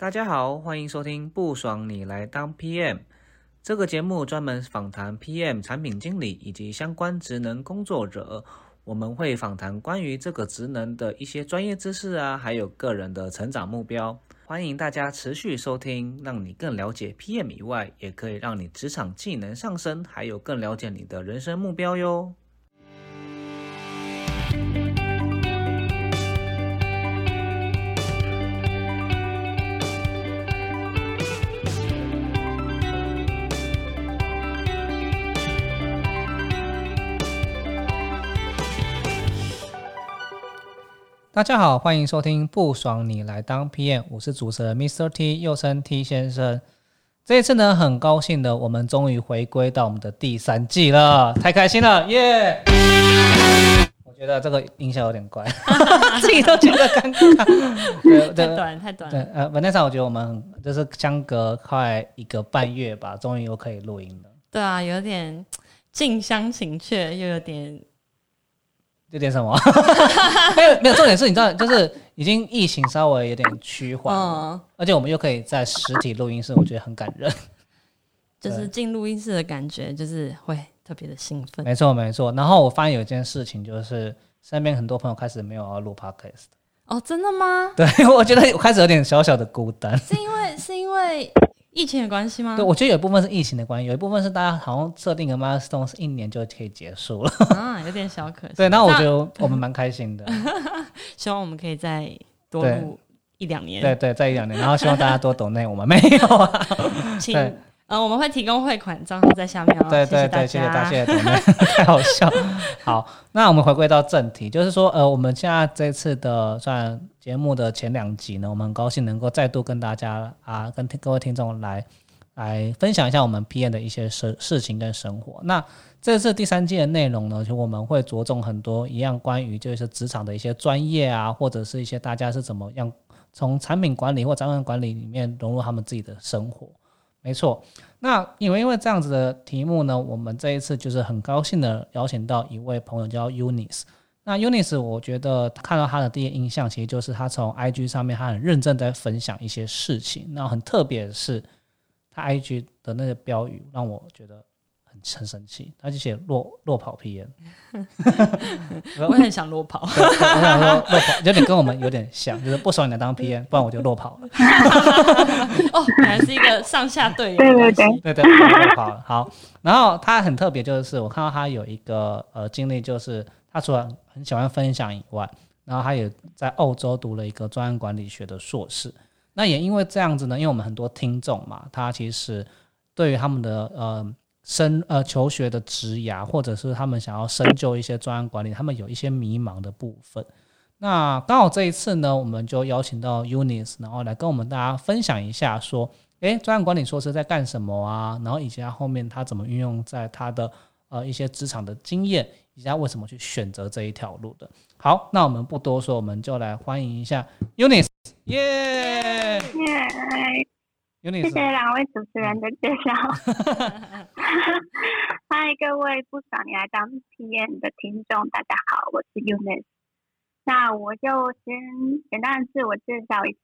大家好，欢迎收听不爽你来当 PM 这个节目，专门访谈 PM 产品经理以及相关职能工作者。我们会访谈关于这个职能的一些专业知识啊，还有个人的成长目标。欢迎大家持续收听，让你更了解 PM 以外，也可以让你职场技能上升，还有更了解你的人生目标哟。大家好，欢迎收听不爽你来当 PM，我是主持人 Mr. T，又称 T 先生。这一次呢，很高兴的，我们终于回归到我们的第三季了，太开心了，耶！我觉得这个音效有点怪，自己都觉得尴尬，太短太短。对，呃，文天上我觉得我们就是相隔快一个半月吧，终于又可以录音了。对啊，有点近乡情怯，又有点。有点什么？没有没有，重点是你知道，就是已经疫情稍微有点趋缓，而且我们又可以在实体录音室，我觉得很感人。就是进录音室的感觉，就是会特别的兴奋。没错没错。然后我发现有一件事情，就是身边很多朋友开始没有要录 podcast。哦，真的吗？对，我觉得我开始有点小小的孤单。是因为是因为。疫情的关系吗？对，我觉得有一部分是疫情的关系，有一部分是大家好像设定个 milestone 是一年就可以结束了。啊，有点小可惜。对，那我觉得我们蛮开心的。希望我们可以再多录一两年。对对，再一两年，然后希望大家多懂内我们没有啊。对。呃，我们会提供汇款账号在下面哦。对对对，谢谢大家，谢谢 太好笑。好，那我们回归到正题，就是说，呃，我们现在这次的算节目的前两集呢，我们很高兴能够再度跟大家啊，跟各位听众来来分享一下我们 PM 的一些事事情跟生活。那这次第三季的内容呢，就我们会着重很多一样关于就是职场的一些专业啊，或者是一些大家是怎么样从产品管理或专案管理里面融入他们自己的生活。没错，那因为因为这样子的题目呢，我们这一次就是很高兴的邀请到一位朋友叫 Unis。那 Unis，我觉得看到他的第一印象，其实就是他从 IG 上面，他很认真在分享一些事情。那很特别的是，他 IG 的那个标语让我觉得。很生气，他就写落落跑皮炎，我很想落跑。我想说落跑有点跟我们有点像，就是不收你当 PM，不然我就落跑了。哦，还是一个上下队对对对对对落跑了。好，然后他很特别，就是我看到他有一个呃经历，就是他除了很喜欢分享以外，然后他也在澳洲读了一个专业管理学的硕士。那也因为这样子呢，因为我们很多听众嘛，他其实对于他们的呃。深呃求学的职涯，或者是他们想要深究一些专案管理，他们有一些迷茫的部分。那刚好这一次呢，我们就邀请到 Unis，然后来跟我们大家分享一下，说，诶，专案管理硕士在干什么啊？然后以及他后面他怎么运用在他的呃一些职场的经验，以及他为什么去选择这一条路的。好，那我们不多说，我们就来欢迎一下 Unis，耶。谢谢两位主持人的介绍。嗨，各位不爽你来当 PM 的听众，大家好，我是 Unis。那我就先简单的自我介绍一下，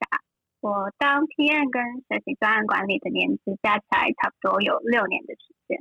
我当 PM 跟学习专案管理的年资加起来差不多有六年的时间。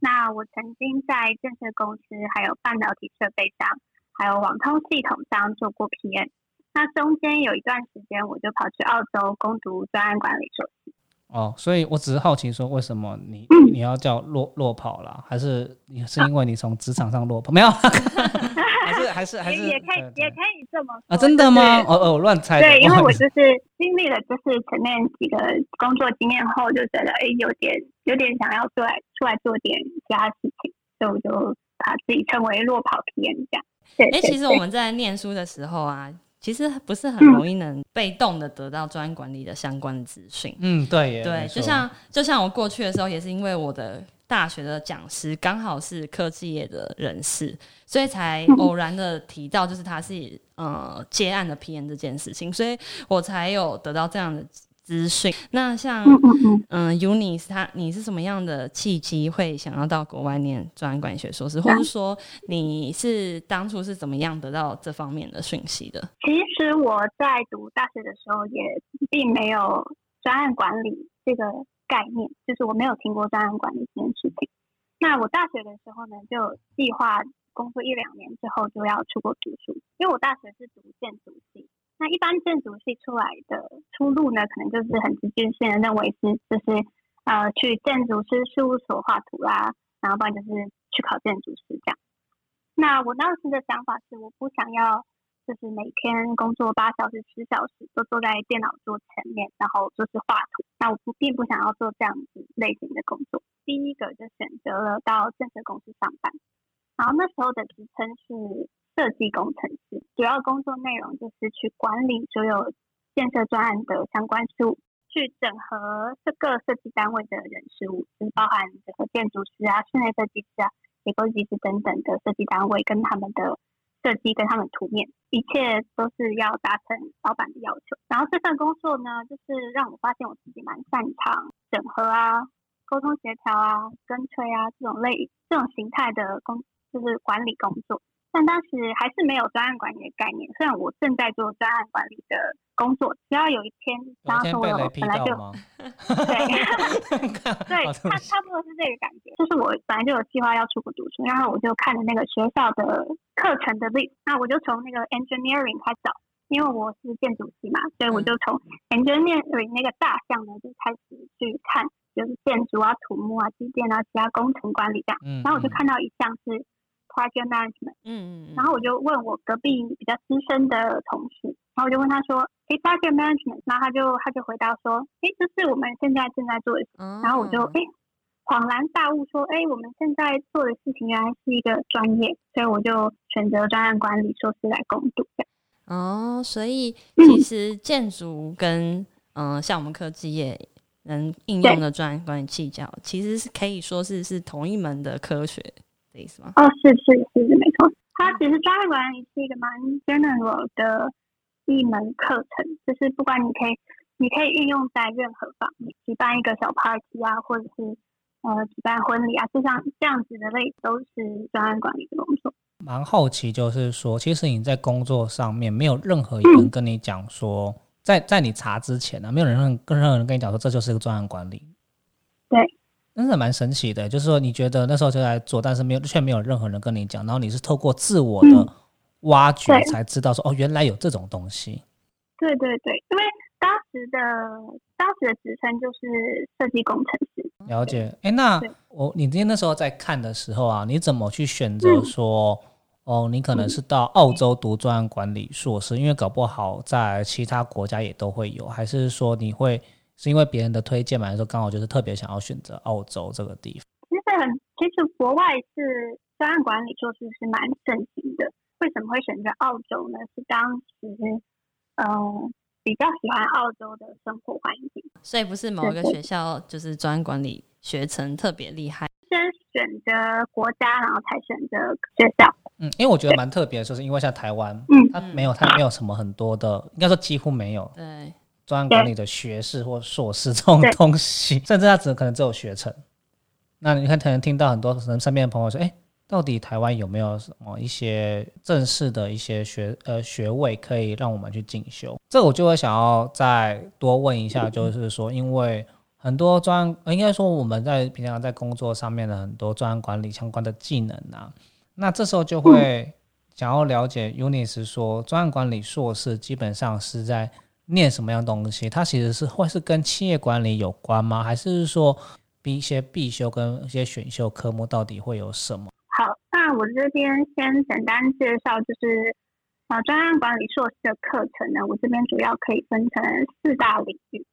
那我曾经在建设公司、还有半导体设备上，还有网通系统上做过 PM。那中间有一段时间，我就跑去澳洲攻读专案管理硕士。哦，所以我只是好奇说，为什么你你要叫落落跑了？还是你是因为你从职场上落跑？没有，还是还是还是也可以也可以这么啊？真的吗？哦哦，乱猜。对，因为我就是经历了就是前面几个工作经验后，就觉得哎，有点有点想要出来出来做点其他事情，所以我就把自己称为落跑皮这样。哎，其实我们在念书的时候啊。其实不是很容易能被动的得到专案管理的相关资讯。嗯，对，对，就像就像我过去的时候，也是因为我的大学的讲师刚好是科技业的人士，所以才偶然的提到，就是他是呃接案的 PM 这件事情，所以我才有得到这样的。资讯那像嗯，Unis 他你是什么样的契机会想要到国外念专业管理学硕士，或者说你是当初是怎么样得到这方面的讯息的？其实我在读大学的时候也并没有专案管理这个概念，就是我没有听过专案管理这件事情。那我大学的时候呢，就计划工作一两年之后就要出国读书，因为我大学是读建筑系。那一般建筑系出来的出路呢，可能就是很直接性的认为是就是呃去建筑师事务所画图啦，然后不然就是去考建筑师这样。那我当时的想法是，我不想要。就是每天工作八小时、十小时，都坐在电脑桌前面，然后就是画图。那我不并不想要做这样子类型的工作。第一个就选择了到建设公司上班，然后那时候的职称是设计工程师，主要工作内容就是去管理所有建设专案的相关事务，去整合各个设计单位的人事物，就包含整个建筑师啊、室内设计师啊、结构设计师等等的设计单位跟他们的。设计跟他们图面，一切都是要达成老板的要求。然后这份工作呢，就是让我发现我自己蛮擅长整合啊、沟通协调啊、跟催啊这种类这种形态的工，就是管理工作。但当时还是没有专案管理的概念，虽然我正在做专案管理的工作，只要有一天，然后说我本来就，对，对，差差不多是这个感觉，就是我本来就有计划要出国读书，然后我就看了那个学校的课程的 list，那我就从那个 engineering 开始找，因为我是建筑系嘛，所以我就从 engineering 那个大项呢就开始去看，就是建筑啊、土木啊、机电啊、其他工程管理这样，然后我就看到一项是。Project management，嗯嗯然后我就问我隔壁比较资深的同事，然后我就问他说，哎，Project management，然后他就他就回答说，哎，这是我们现在正在做的，然后我就。哎恍然大悟说，哎，我们现在做的事情原来是一个专业，所以我就选择专案管理硕士来攻读。哦，所以其实建筑跟嗯像我们科技业能应用的专案管理技巧，其实是可以说是是同一门的科学。的意思吗？哦，是是是没错。它其实专业管理是一个蛮 general 的一门课程，就是不管你可以，你可以运用在任何方面，举办一个小 party 啊，或者是呃举办婚礼啊，就像这样子的类，都是专案管理的工作。蛮好奇，就是说，其实你在工作上面没有任何一个人跟你讲说，在在你查之前呢，没有人跟任何人跟你讲说，这就是一个专案管理。对。真的蛮神奇的，就是说你觉得那时候就在做，但是没有却没有任何人跟你讲，然后你是透过自我的挖掘才知道说哦，原来有这种东西。对对对，因为当时的当时的职称就是设计工程师。了解，哎，那我你今天那时候在看的时候啊，你怎么去选择说哦，你可能是到澳洲读专案管理硕士，因为搞不好在其他国家也都会有，还是说你会？是因为别人的推荐嘛？还是说刚好就是特别想要选择澳洲这个地方？其实很，其实国外是专案管理做事是蛮盛行的。为什么会选择澳洲呢？是当时，嗯，比较喜欢澳洲的生活环境。所以不是某一个学校就是专案管理学程特别厉害。先选择国家，然后才选择学校。嗯，因为我觉得蛮特别的，就是因为像台湾，嗯，它没有，它没有什么很多的，应该说几乎没有。对。专案管理的学士或硕士这种东西，甚至他只可能只有学成。那你看，可能听到很多人身边的朋友说：“哎，到底台湾有没有什么一些正式的一些学呃学位可以让我们去进修？”这我就会想要再多问一下，就是说，因为很多专应该说我们在平常在工作上面的很多专案管理相关的技能啊，那这时候就会想要了解 UNIS 说，专案管理硕士基本上是在。念什么样东西？它其实是会是跟企业管理有关吗？还是说一些必修跟一些选修科目到底会有什么？好，那我这边先简单介绍，就是啊，专案管理硕士的课程呢，我这边主要可以分成四大领域。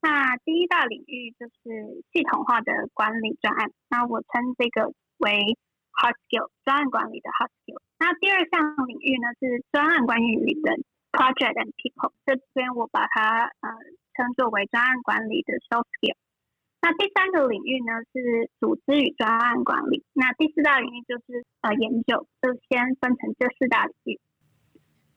那第一大领域就是系统化的管理专案，那我称这个为 hard skill 专案管理的 hard skill。那第二项领域呢是专案管理理论。Project and people，这边我把它呃称作为专案管理的 soft skill。那第三个领域呢是组织与专案管理。那第四大领域就是呃研究，就先分成这四大领域。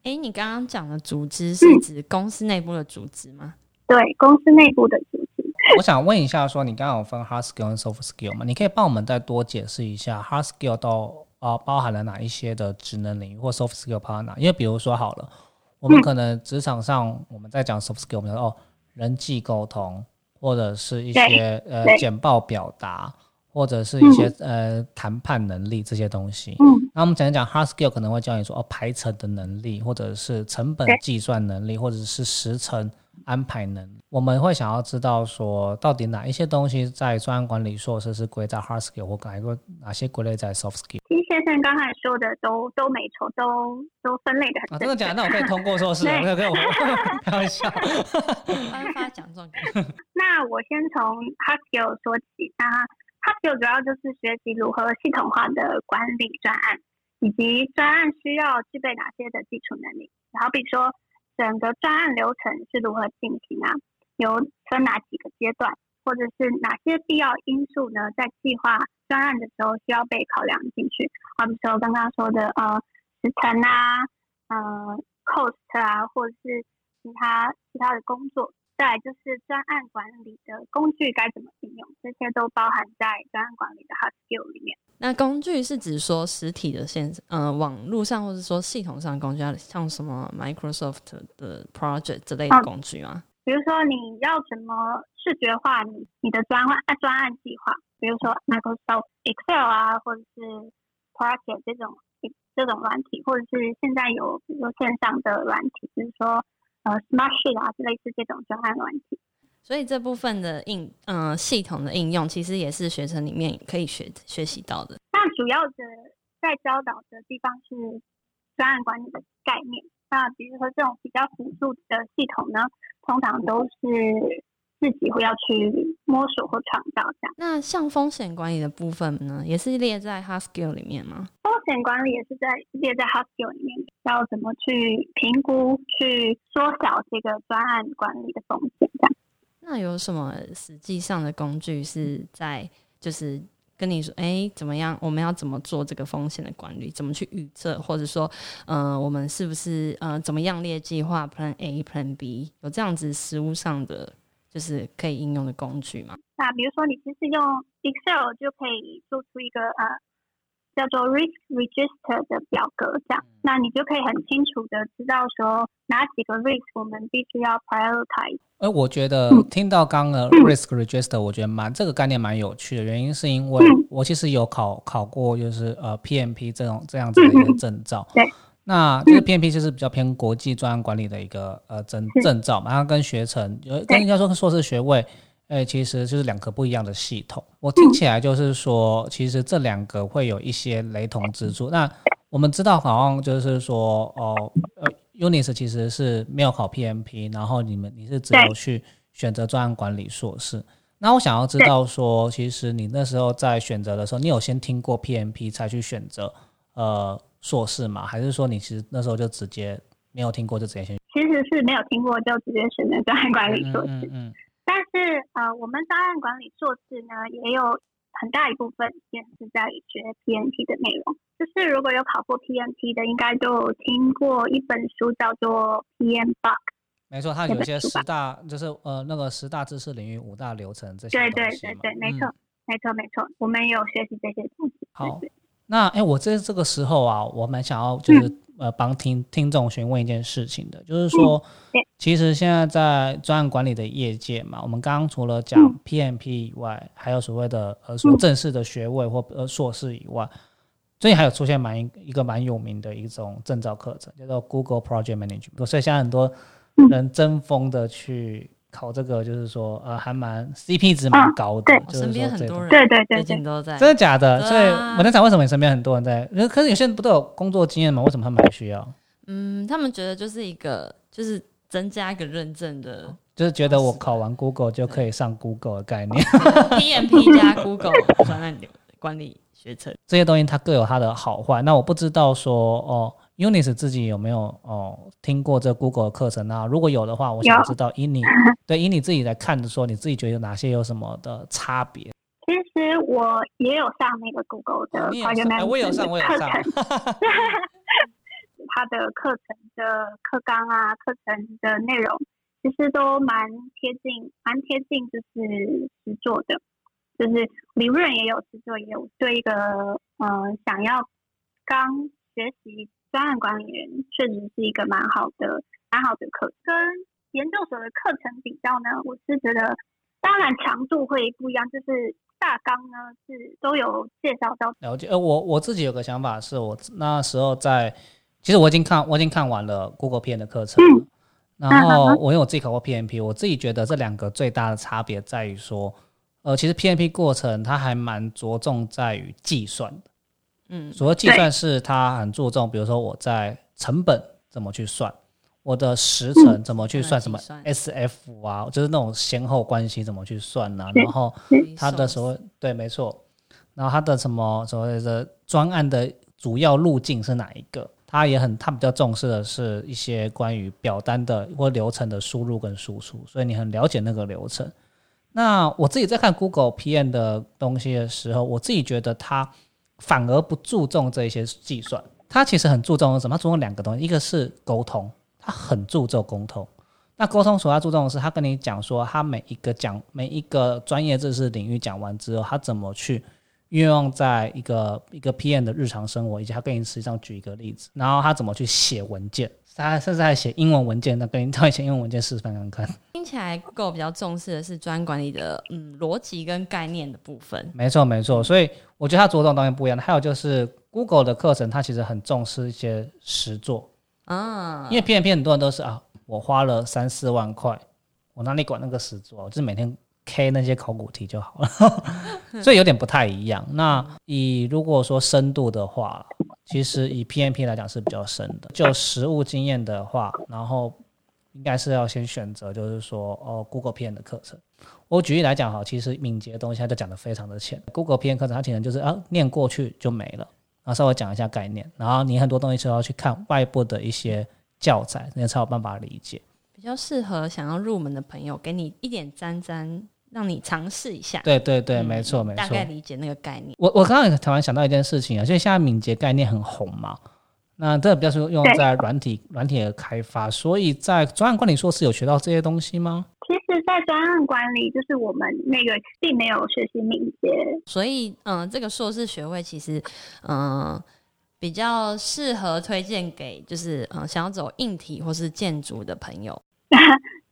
哎，你刚刚讲的组织是指公司内部的组织吗？对，公司内部的组织。我想问一下，说你刚刚有分 hard skill 和 soft skill 吗？你可以帮我们再多解释一下 hard skill 到啊包含了哪一些的职能领域，或 soft skill 包含哪？因为比如说好了。我们可能职场上我们在讲 soft skill，我们说哦，人际沟通，或者是一些呃简报表达，或者是一些、呃谈判能力这些东西。嗯。那我们讲一讲 hard skill 可能会教你说哦排程的能力，或者是成本计算能力，或者是时程安排能力。我们会想要知道说，到底哪一些东西在专案管理硕士是归在 hard skill，或哪一个哪些归类在 soft skill？其实先生刚才说的都都没错，都都分类的啊，很。真的假的？那我可以通过硕士，对我可以跟我开玩笑。颁发奖状给你。那我先从 hard skill 说起。那 hard skill 主要就是学习如何系统化的管理专案，以及专案需要具备哪些的基础能力。好比说，整个专案流程是如何进行啊？有分哪几个阶段，或者是哪些必要因素呢？在计划专案的时候需要被考量进去。好比说刚刚说的呃时程啊，呃 cost 啊，或者是其他其他的工作。再来就是专案管理的工具该怎么应用，这些都包含在专案管理的 hard skill 里面。那工具是指说实体的线呃网络上，或者说系统上的工具，像什么 Microsoft 的 Project 之类的工具吗？比如说你要怎么视觉化你你的专案啊专案计划，比如说 Microsoft Excel 啊，或者是 Project 这种这种软体，或者是现在有比如说线上的软体，比如说呃 Smart Sheet 啊，类似这种专案软体。所以这部分的应呃系统的应用，其实也是学生里面可以学学习到的。那主要的在教导的地方是专案管理的概念。那比如说这种比较辅助的系统呢，通常都是自己会要去摸索或创造这样。那像风险管理的部分呢，也是列在 Hard Skill 里面吗？风险管理也是在列在 Hard Skill 里面，要怎么去评估、去缩小这个专案管理的风险这样。那有什么实际上的工具是在就是跟你说，哎，怎么样？我们要怎么做这个风险的管理？怎么去预测？或者说，呃，我们是不是呃怎么样列计划 Plan A、Plan B？有这样子实物上的就是可以应用的工具吗？那比如说你其实用 Excel 就可以做出一个呃叫做 Risk Register 的表格，这样，那你就可以很清楚的知道说哪几个 risk 我们必须要 prioritize。而我觉得嗯听到刚刚的 risk register，我觉得蛮这个概念蛮有趣的。原因是因为嗯我其实有考考过，就是呃 PMP 这种这样子的一个证照。对。那这个 PMP 就是比较偏国际专案管理的一个呃证证照嘛，它跟学程有跟应该说硕士学位，哎，其实就是两个不一样的系统。我听起来就是说，其实这两个会有一些雷同之处。那我们知道，好像就是说，哦，呃，Unis 其实是没有考 PMP，然后你们你是只有去选择专案管理硕士。那我想要知道说，其实你那时候在选择的时候，你有先听过 PMP 才去选择呃硕士吗？还是说你其实那时候就直接没有听过就直接先？其实是没有听过就直接选择专案管理硕士，嗯嗯但是呃，我们档案管理硕士呢，也有很大一部分也是在学 PNT 的内容。就是如果有考过 PNT 的，应该都有听过一本书叫做 PM Bug。没错，它有一些十大，就是呃那个十大知识领域、五大流程这些对对对对，没嗯错，没错没错，我们也有学习这些东西。好那哎，我在这个时候啊，我蛮想要就是、嗯呃帮听听众询问一件事情的，就是说，对。其实现在在专案管理的业界嘛，我们刚刚除了讲嗯。PMP 以外，还有所谓的呃所谓嗯。正式的学位或呃硕士以外，最近还有出现蛮一一个蛮有名的一种证照课程，叫做 Google Project Management，所以现在很多嗯。人争锋的去考这个，就是说呃还蛮 CP 值蛮嗯高的，对就是我身边说这种很多人对对对对最近，都在真的假的？所以我在想，为什么你身边很多人在？可是有些人不都有工作经验吗？为什么他们还需要？嗯，他们觉得就是一个就是增加一个认证的就是觉得我考完 Google 就可以上 Google 的概念，PMP 加 Google 专案流管理学程。这些东西它各有它的好坏。那我不知道说哦，Unis 自己有没有哦听过这 Google 的课程啊？如果有的话，我想知道以你 对以你自己来看的说，你自己觉得哪些有什么的差别？其实我也有上那个 Google 的我也有上，我 Management 也有的课上程。它的课程的课纲啊，课程的内容其实都蛮贴近，蛮贴近就是实作的，就是理论也有，实作也有。对一个呃想要刚学习专案管理员，确实是一个蛮好的、蛮好的课。跟研究所的课程比较呢，我是觉得当然强度会不一样，就是大纲呢是都有介绍到。了解，呃，我我自己有个想法，是我那时候在，其实我已经看我已经看完了 Google 片的课程嗯，然后我因为我自己考过 PMP，我自己觉得这两个最大的差别在于说，呃，其实 PMP 过程它还蛮着重在于计算的，嗯，所谓计算是它很注重，比如说我在成本怎么去算。我的时程怎么去算？什么 SF 啊，就是那种先后关系怎么去算呢？然后它的所谓对，没错。然后它的什么所谓的专案的主要路径是哪一个？它也很，它比较重视的是一些关于表单的或流程的输入跟输出，所以你很了解那个流程。那我自己在看 Google PM 的东西的时候，我自己觉得它反而不注重这些计算，它其实很注重什么？注重两个东西，一个是沟通。他很注重沟通，那沟通所要注重的是，他跟你讲说，他每一个讲每一个专业知识领域讲完之后，他怎么去运用在一个一个 PM 的日常生活，以及他跟你实际上举一个例子，然后他怎么去写文件，他甚至还写英文文件，那跟你他写英文文件示范看看。听起来 Google 比较重视的是专案管理的嗯逻辑跟概念的部分。没错没错，所以我觉得他着重东西不一样。还有就是 Google 的课程，它其实很重视一些实作。啊，因为 P M P 很多人都是啊，我花了三四万块，我哪里管那个实作，我就是每天 K 那些考古题就好了，所以有点不太一样。那以如果说深度的话，其实以 P M P 来讲是比较深的。就实物经验的话，然后应该是要先选择，就是说哦，Google P N 的课程。我举例来讲哈，其实敏捷的东西它就讲的非常的浅，Google P N 课程它可能就是啊，念过去就没了。然后稍微讲一下概念，然后你很多东西是要去看外部的一些教材，你才有办法理解。比较适合想要入门的朋友，给你一点沾沾，让你尝试一下。对对对，没错没错。大概理解那个概念。我我刚刚突然想到一件事情啊，就现在敏捷概念很红嘛，那这比较是用在软体软体的开发，所以在专案管理硕士有学到这些东西吗？其实，在专案管理，就是我们那个并没有学习敏捷，所以，嗯，这个硕士学位其实，嗯，比较适合推荐给就是，嗯，想要走硬体或是建筑的朋友。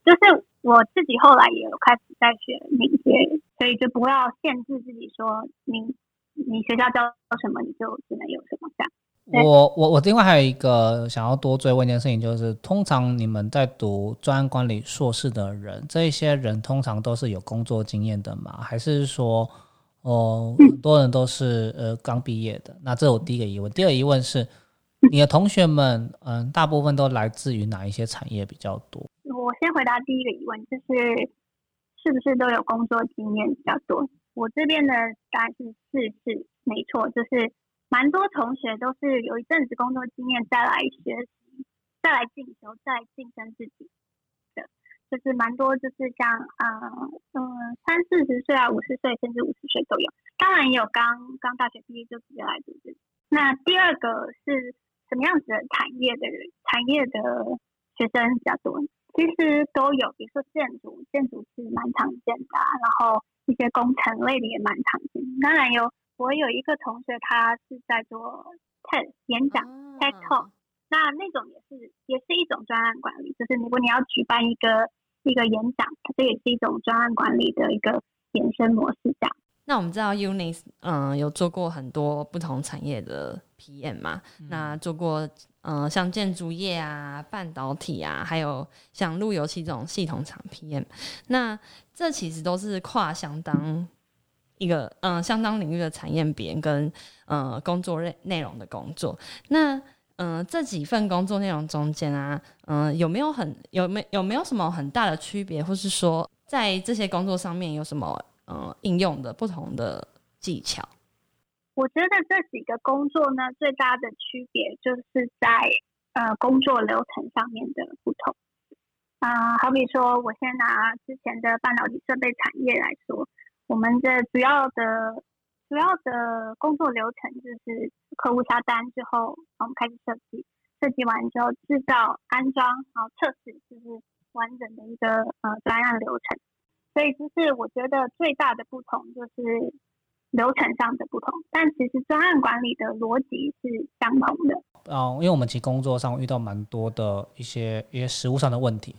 就是我自己后来也有开始在学敏捷，所以就不要限制自己说，你你学校教什么，你就只能有什么这样。我我我另外还有一个想要多追问一件事情，就是通常你们在读专案管理硕士的人，这一些人通常都是有工作经验的吗？还是说，哦，很多人都是呃刚毕业的？那这是我第一个疑问。第二个疑问是，你的同学们，嗯，大部分都来自于哪一些产业比较多？我先回答第一个疑问，就是是不是都有工作经验比较多？我这边的答案是是是没错，就是。蛮多同学都是有一阵子工作经验再来学习，再来进修，再晋升自己的，就是蛮多，就是像啊，嗯，三四十岁啊，五十岁甚至五十岁都有。当然也有刚刚大学毕业就直接来读的。那第二个是什么样子的产业的人？产业的学生比较多，其实都有，比如说建筑，建筑是蛮常见的，然后一些工程类的也蛮常见。当然有。我有一个同学，他是在做 TED 演讲，TED Talk，那那种也是也是一种专案管理，就是如果你要举办一个一个演讲，这也是一种专案管理的一个延伸模式。这样。那我们知道 Unis 嗯有做过很多不同产业的 PM 嘛？那做过嗯像建筑业啊、半导体啊，还有像路由器这种系统厂 PM，那这其实都是跨相当。一个嗯，相当领域的产业别跟呃工作内内容的工作，那嗯这几份工作内容中间啊，嗯有没有很有没有没有什么很大的区别，或是说在这些工作上面有什么嗯应用的不同的技巧？我觉得这几个工作呢，最大的区别就是在呃工作流程上面的不同啊，好比说，我先拿之前的半导体设备产业来说。我们的主要的主要的工作流程就是客户下单之后，我们开始设计，设计完之后制造、安装，然后测试，就是完整的一个呃专案流程。所以就是我觉得最大的不同就是流程上的不同，但其实专案管理的逻辑是相同的。嗯，因为我们其实工作上遇到蛮多的一些一些实务上的问题。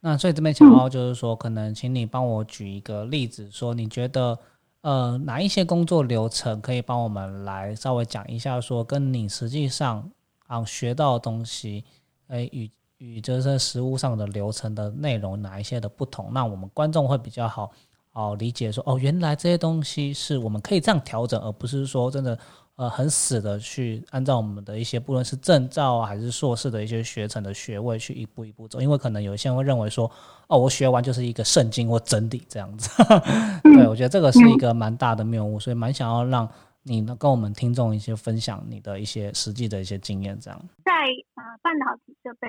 那所以这边想要就是说，可能请你帮我举一个例子，说你觉得呃哪一些工作流程可以帮我们来稍微讲一下，说跟你实际上啊学到的东西，诶与与就是实物上的流程的内容哪一些的不同，那我们观众会比较好好理解说，哦，原来这些东西是我们可以这样调整，而不是说真的。呃，很死的去按照我们的一些，不论是证照啊，还是硕士的一些学程的学位去一步一步走，因为可能有一些人会认为说，哦，我学完就是一个圣经或真理这样子。对，我觉得这个是一个蛮大的谬误，所以蛮想要让你呢跟我们听众一些分享你的一些实际的一些经验。这样，在呃半导体设备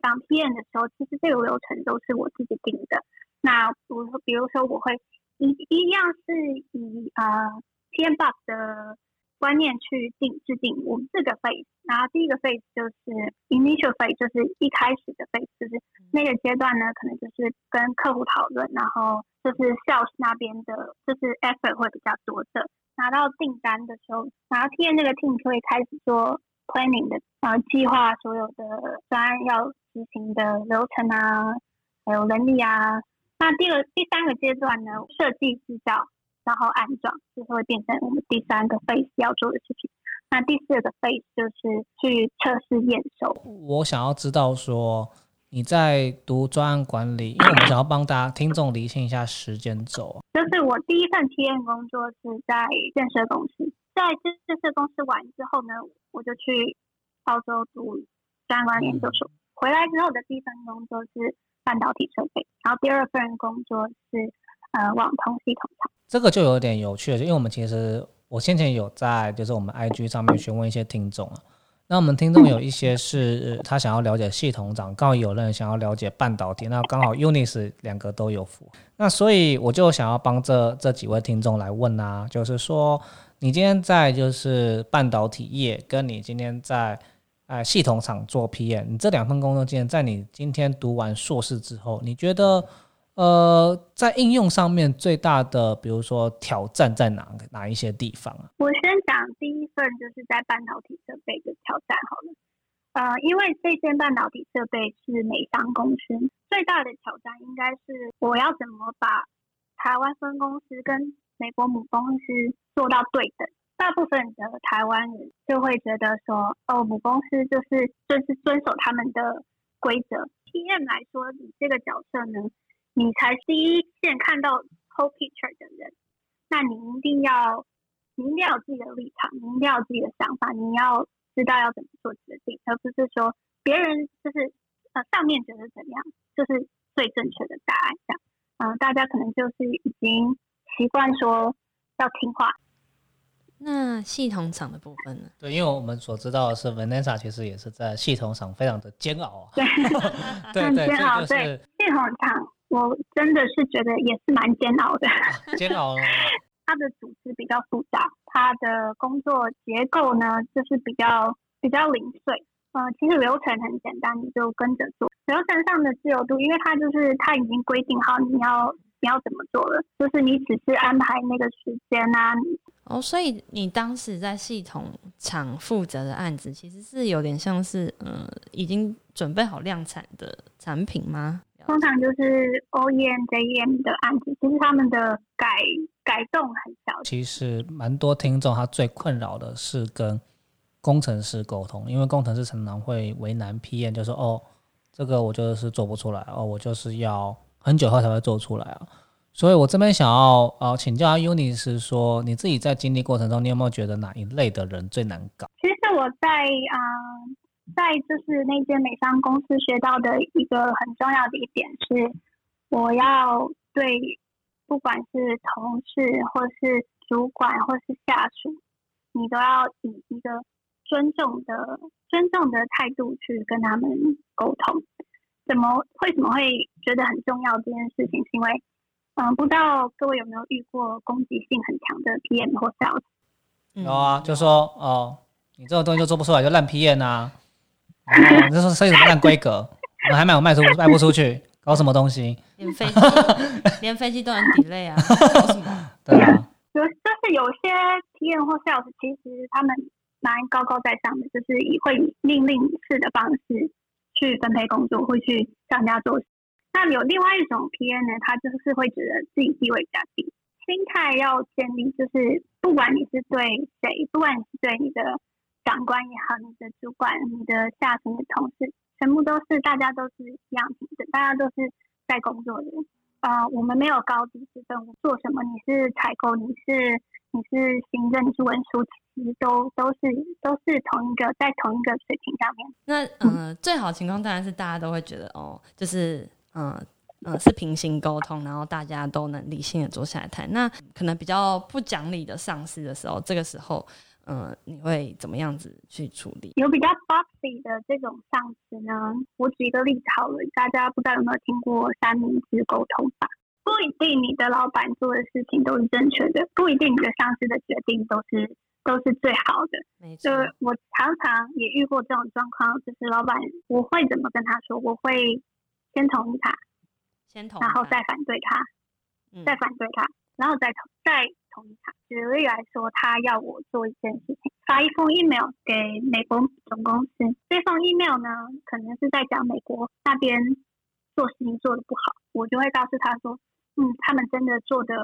当 PM 的时候，其实这个流程都是我自己定的。那比如，比如说我会一一样是以呃 PM box 的。观念去定制定我们四个 phase，然后第一个 phase 就是 initial phase，就是一开始的 phase，就是那个阶段呢，可能就是跟客户讨论，然后就是 sales 那边的，就是 effort 会比较多的。拿到订单的时候，然后 T N 那个 team 就会开始做 planning 的，然后计划所有的专案要执行的流程啊，还有能力啊。那第二、第三个阶段呢，设计制造。然后安装，就是会变成我们第三个 phase 要做的事情。那第四个 phase 就是去测试验收。我想要知道说你在读专案管理，因为我们想要帮大家听众理清一下时间轴。就是我第一份体验工作是在建设公司，在建设公司完之后呢，我就去澳洲读专案管理研究所。回来之后的第一份工作是半导体设备，然后第二份工作是呃网通系统厂。这个就有点有趣了，因为我们其实我先前有在就是我们 IG 上面询问一些听众啊，那我们听众有一些是他想要了解系统长，刚好有人想要了解半导体，那刚好 Unis 两个都有符，那所以我就想要帮这这几位听众来问啊，就是说你今天在就是半导体业，跟你今天在呃系统厂做 PM，你这两份工作经验，在你今天读完硕士之后，你觉得？呃，在应用上面最大的，比如说挑战在哪哪一些地方啊？我先讲第一份，就是在半导体设备的挑战好了。呃，因为这些半导体设备是美商公司，最大的挑战应该是我要怎么把台湾分公司跟美国母公司做到对等。大部分的台湾人就会觉得说，哦，母公司就是就是遵守他们的规则。PM 来说，你这个角色呢？你才第一线看到 whole picture 的人，那你一定要，你一定要有自己的立场，你一定要有自己的想法，你要知道要怎么做决定，而不是说别人就是呃上面觉得怎样，就是最正确的答案这样。嗯，大家可能就是已经习惯说要听话。那系统厂的部分呢？对，因为我们所知道的是，Vanessa 其实也是在系统厂非常的煎熬啊。对，很煎熬。对，系统厂我真的是觉得也是蛮煎熬的。煎熬。它的组织比较复杂，它的工作结构呢就是比较比较零碎。呃，其实流程很简单，你就跟着做。流程上的自由度，因为它就是它已经规定好你要你要怎么做了，就是你只是安排那个时间啊。哦，所以你当时在系统厂负责的案子，其实是有点像是，呃，已经准备好量产的产品吗？通常就是 OEM、JM 的案子，其实他们的改改动很小。其实蛮多听众他最困扰的是跟工程师沟通，因为工程师常常会为难 PM，就说哦，这个我就是做不出来，哦，我就是要很久后才会做出来啊。所以，我这边想要呃请教 Uni 是说，你自己在经历过程中，你有没有觉得哪一类的人最难搞？其实我在啊，在就是那间美商公司学到的一个很重要的一点是，我要对不管是同事或是主管或是下属，你都要以一个尊重的尊重的态度去跟他们沟通。怎么为什么会觉得很重要这件事情？是因为嗯，不知道各位有没有遇过攻击性很强的 PM 或 s a l e 有啊，就说哦，你这个东西就做不出来，就烂 PM 啊！哦，这是设计什么烂规格？我们还卖我卖出卖不出去，搞什么东西？连飞机连飞机都 能 delay 啊？搞什么？对啊，有就是有些 PM 或 sales，其实他们蛮高高在上的，就是以会以命令式的方式去分配工作，会去让人家做。那有另外一种 PM 呢，他就是会觉得自己地位比较低，心态要建立，就是不管你是对谁，不管你是对你的长官也好，你的主管、你的下属、你的同事，全部都是大家都是一样平等，大家都是在工作的。呃，我们没有高低之分，我做什么你是采购，你是你是行政，你是文书，其实都都是都是同一个在同一个水平上面。那呃，最好情况当然是大家都会觉得哦，就是嗯嗯是平行沟通，然后大家都能理性的坐下来谈。那可能比较不讲理的上司的时候，这个时候。嗯，你会怎么样子去处理？有比较 boxy 的这种上司呢？我举一个例子好了，大家不知道有没有听过三明治沟通法？不一定你的老板做的事情都是正确的，不一定你的上司的决定都是都是最好的。没错，我常常也遇过这种状况，就是老板我会怎么跟他说？我会先同意他，先同意，然后再反对他，再反对他，然后再同再。同意他。举例来说，他要我做一件事情，发一封 email 给美国总公司。这封 email 呢，可能是在讲美国那边做事情做的不好，我就会告诉他说，嗯，他们真的做的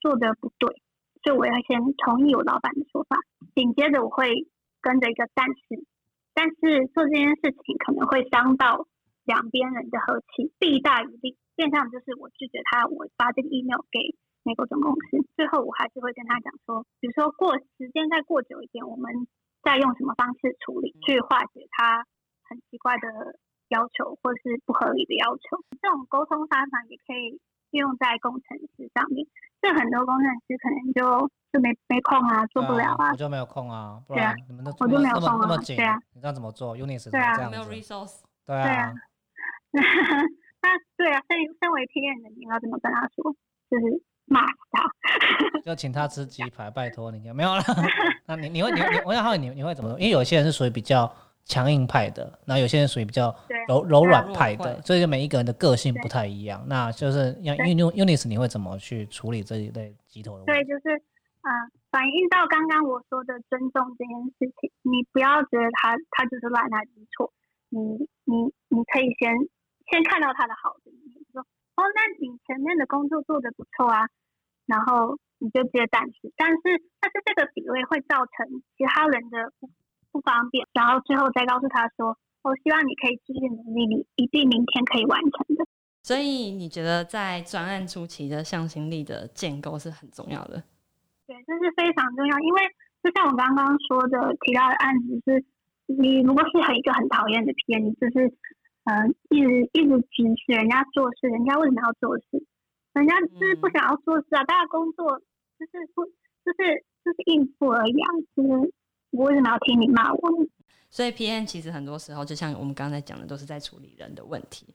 做的不对，所以我要先同意我老板的说法。紧接着我会跟着一个但是，但是做这件事情可能会伤到两边人的和气，弊大于利。变相就是我拒绝他，我发这个 email 给。美国总公司，最后我还是会跟他讲说，比如说过时间再过久一点，我们再用什么方式处理，去化解他很奇怪的要求或是不合理的要求。这种沟通方法也可以运用在工程师上面。这很多工程师可能就就没没空啊，做不了啊，我就没有空啊，对啊，你们都我就没有空啊，对啊，你知道怎么做？Unis 对啊，没有 resource，对啊，那对啊，身身为 PM 的你要怎么跟他说？就是骂他，就请他吃鸡排，拜托你，没有了。那你你会你你我想好你你会怎么做？因为有些人是属于比较强硬派的，然后有些人属于比较柔柔软派的，所以就每一个人的个性不太一样。那就是像 Uni Unis，你会怎么去处理这一类鸡头的问题？对，就是啊，反映到刚刚我说的尊重这件事情，你不要觉得他他就是乱，他就是错。你你你可以先先看到他的好。哦，那你前面的工作做的不错啊，然后你就接但是，但是但是这个比位会造成其他人的不不方便，然后最后再告诉他说，我希望你可以继续努力，你一定明天可以完成的。所以你觉得在专案初期的向心力的建构是很重要的？对，这是非常重要，因为就像我刚刚说的，提到的案子是，你如果是很一个很讨厌的 PM，就是。嗯，一直一直指使人家做事，人家为什么要做事？人家就是不想要做事啊！大家工作就是不就是就是应付而已啊！就是我为什么要听你骂我？所以 PM 其实很多时候，就像我们刚才讲的，都是在处理人的问题。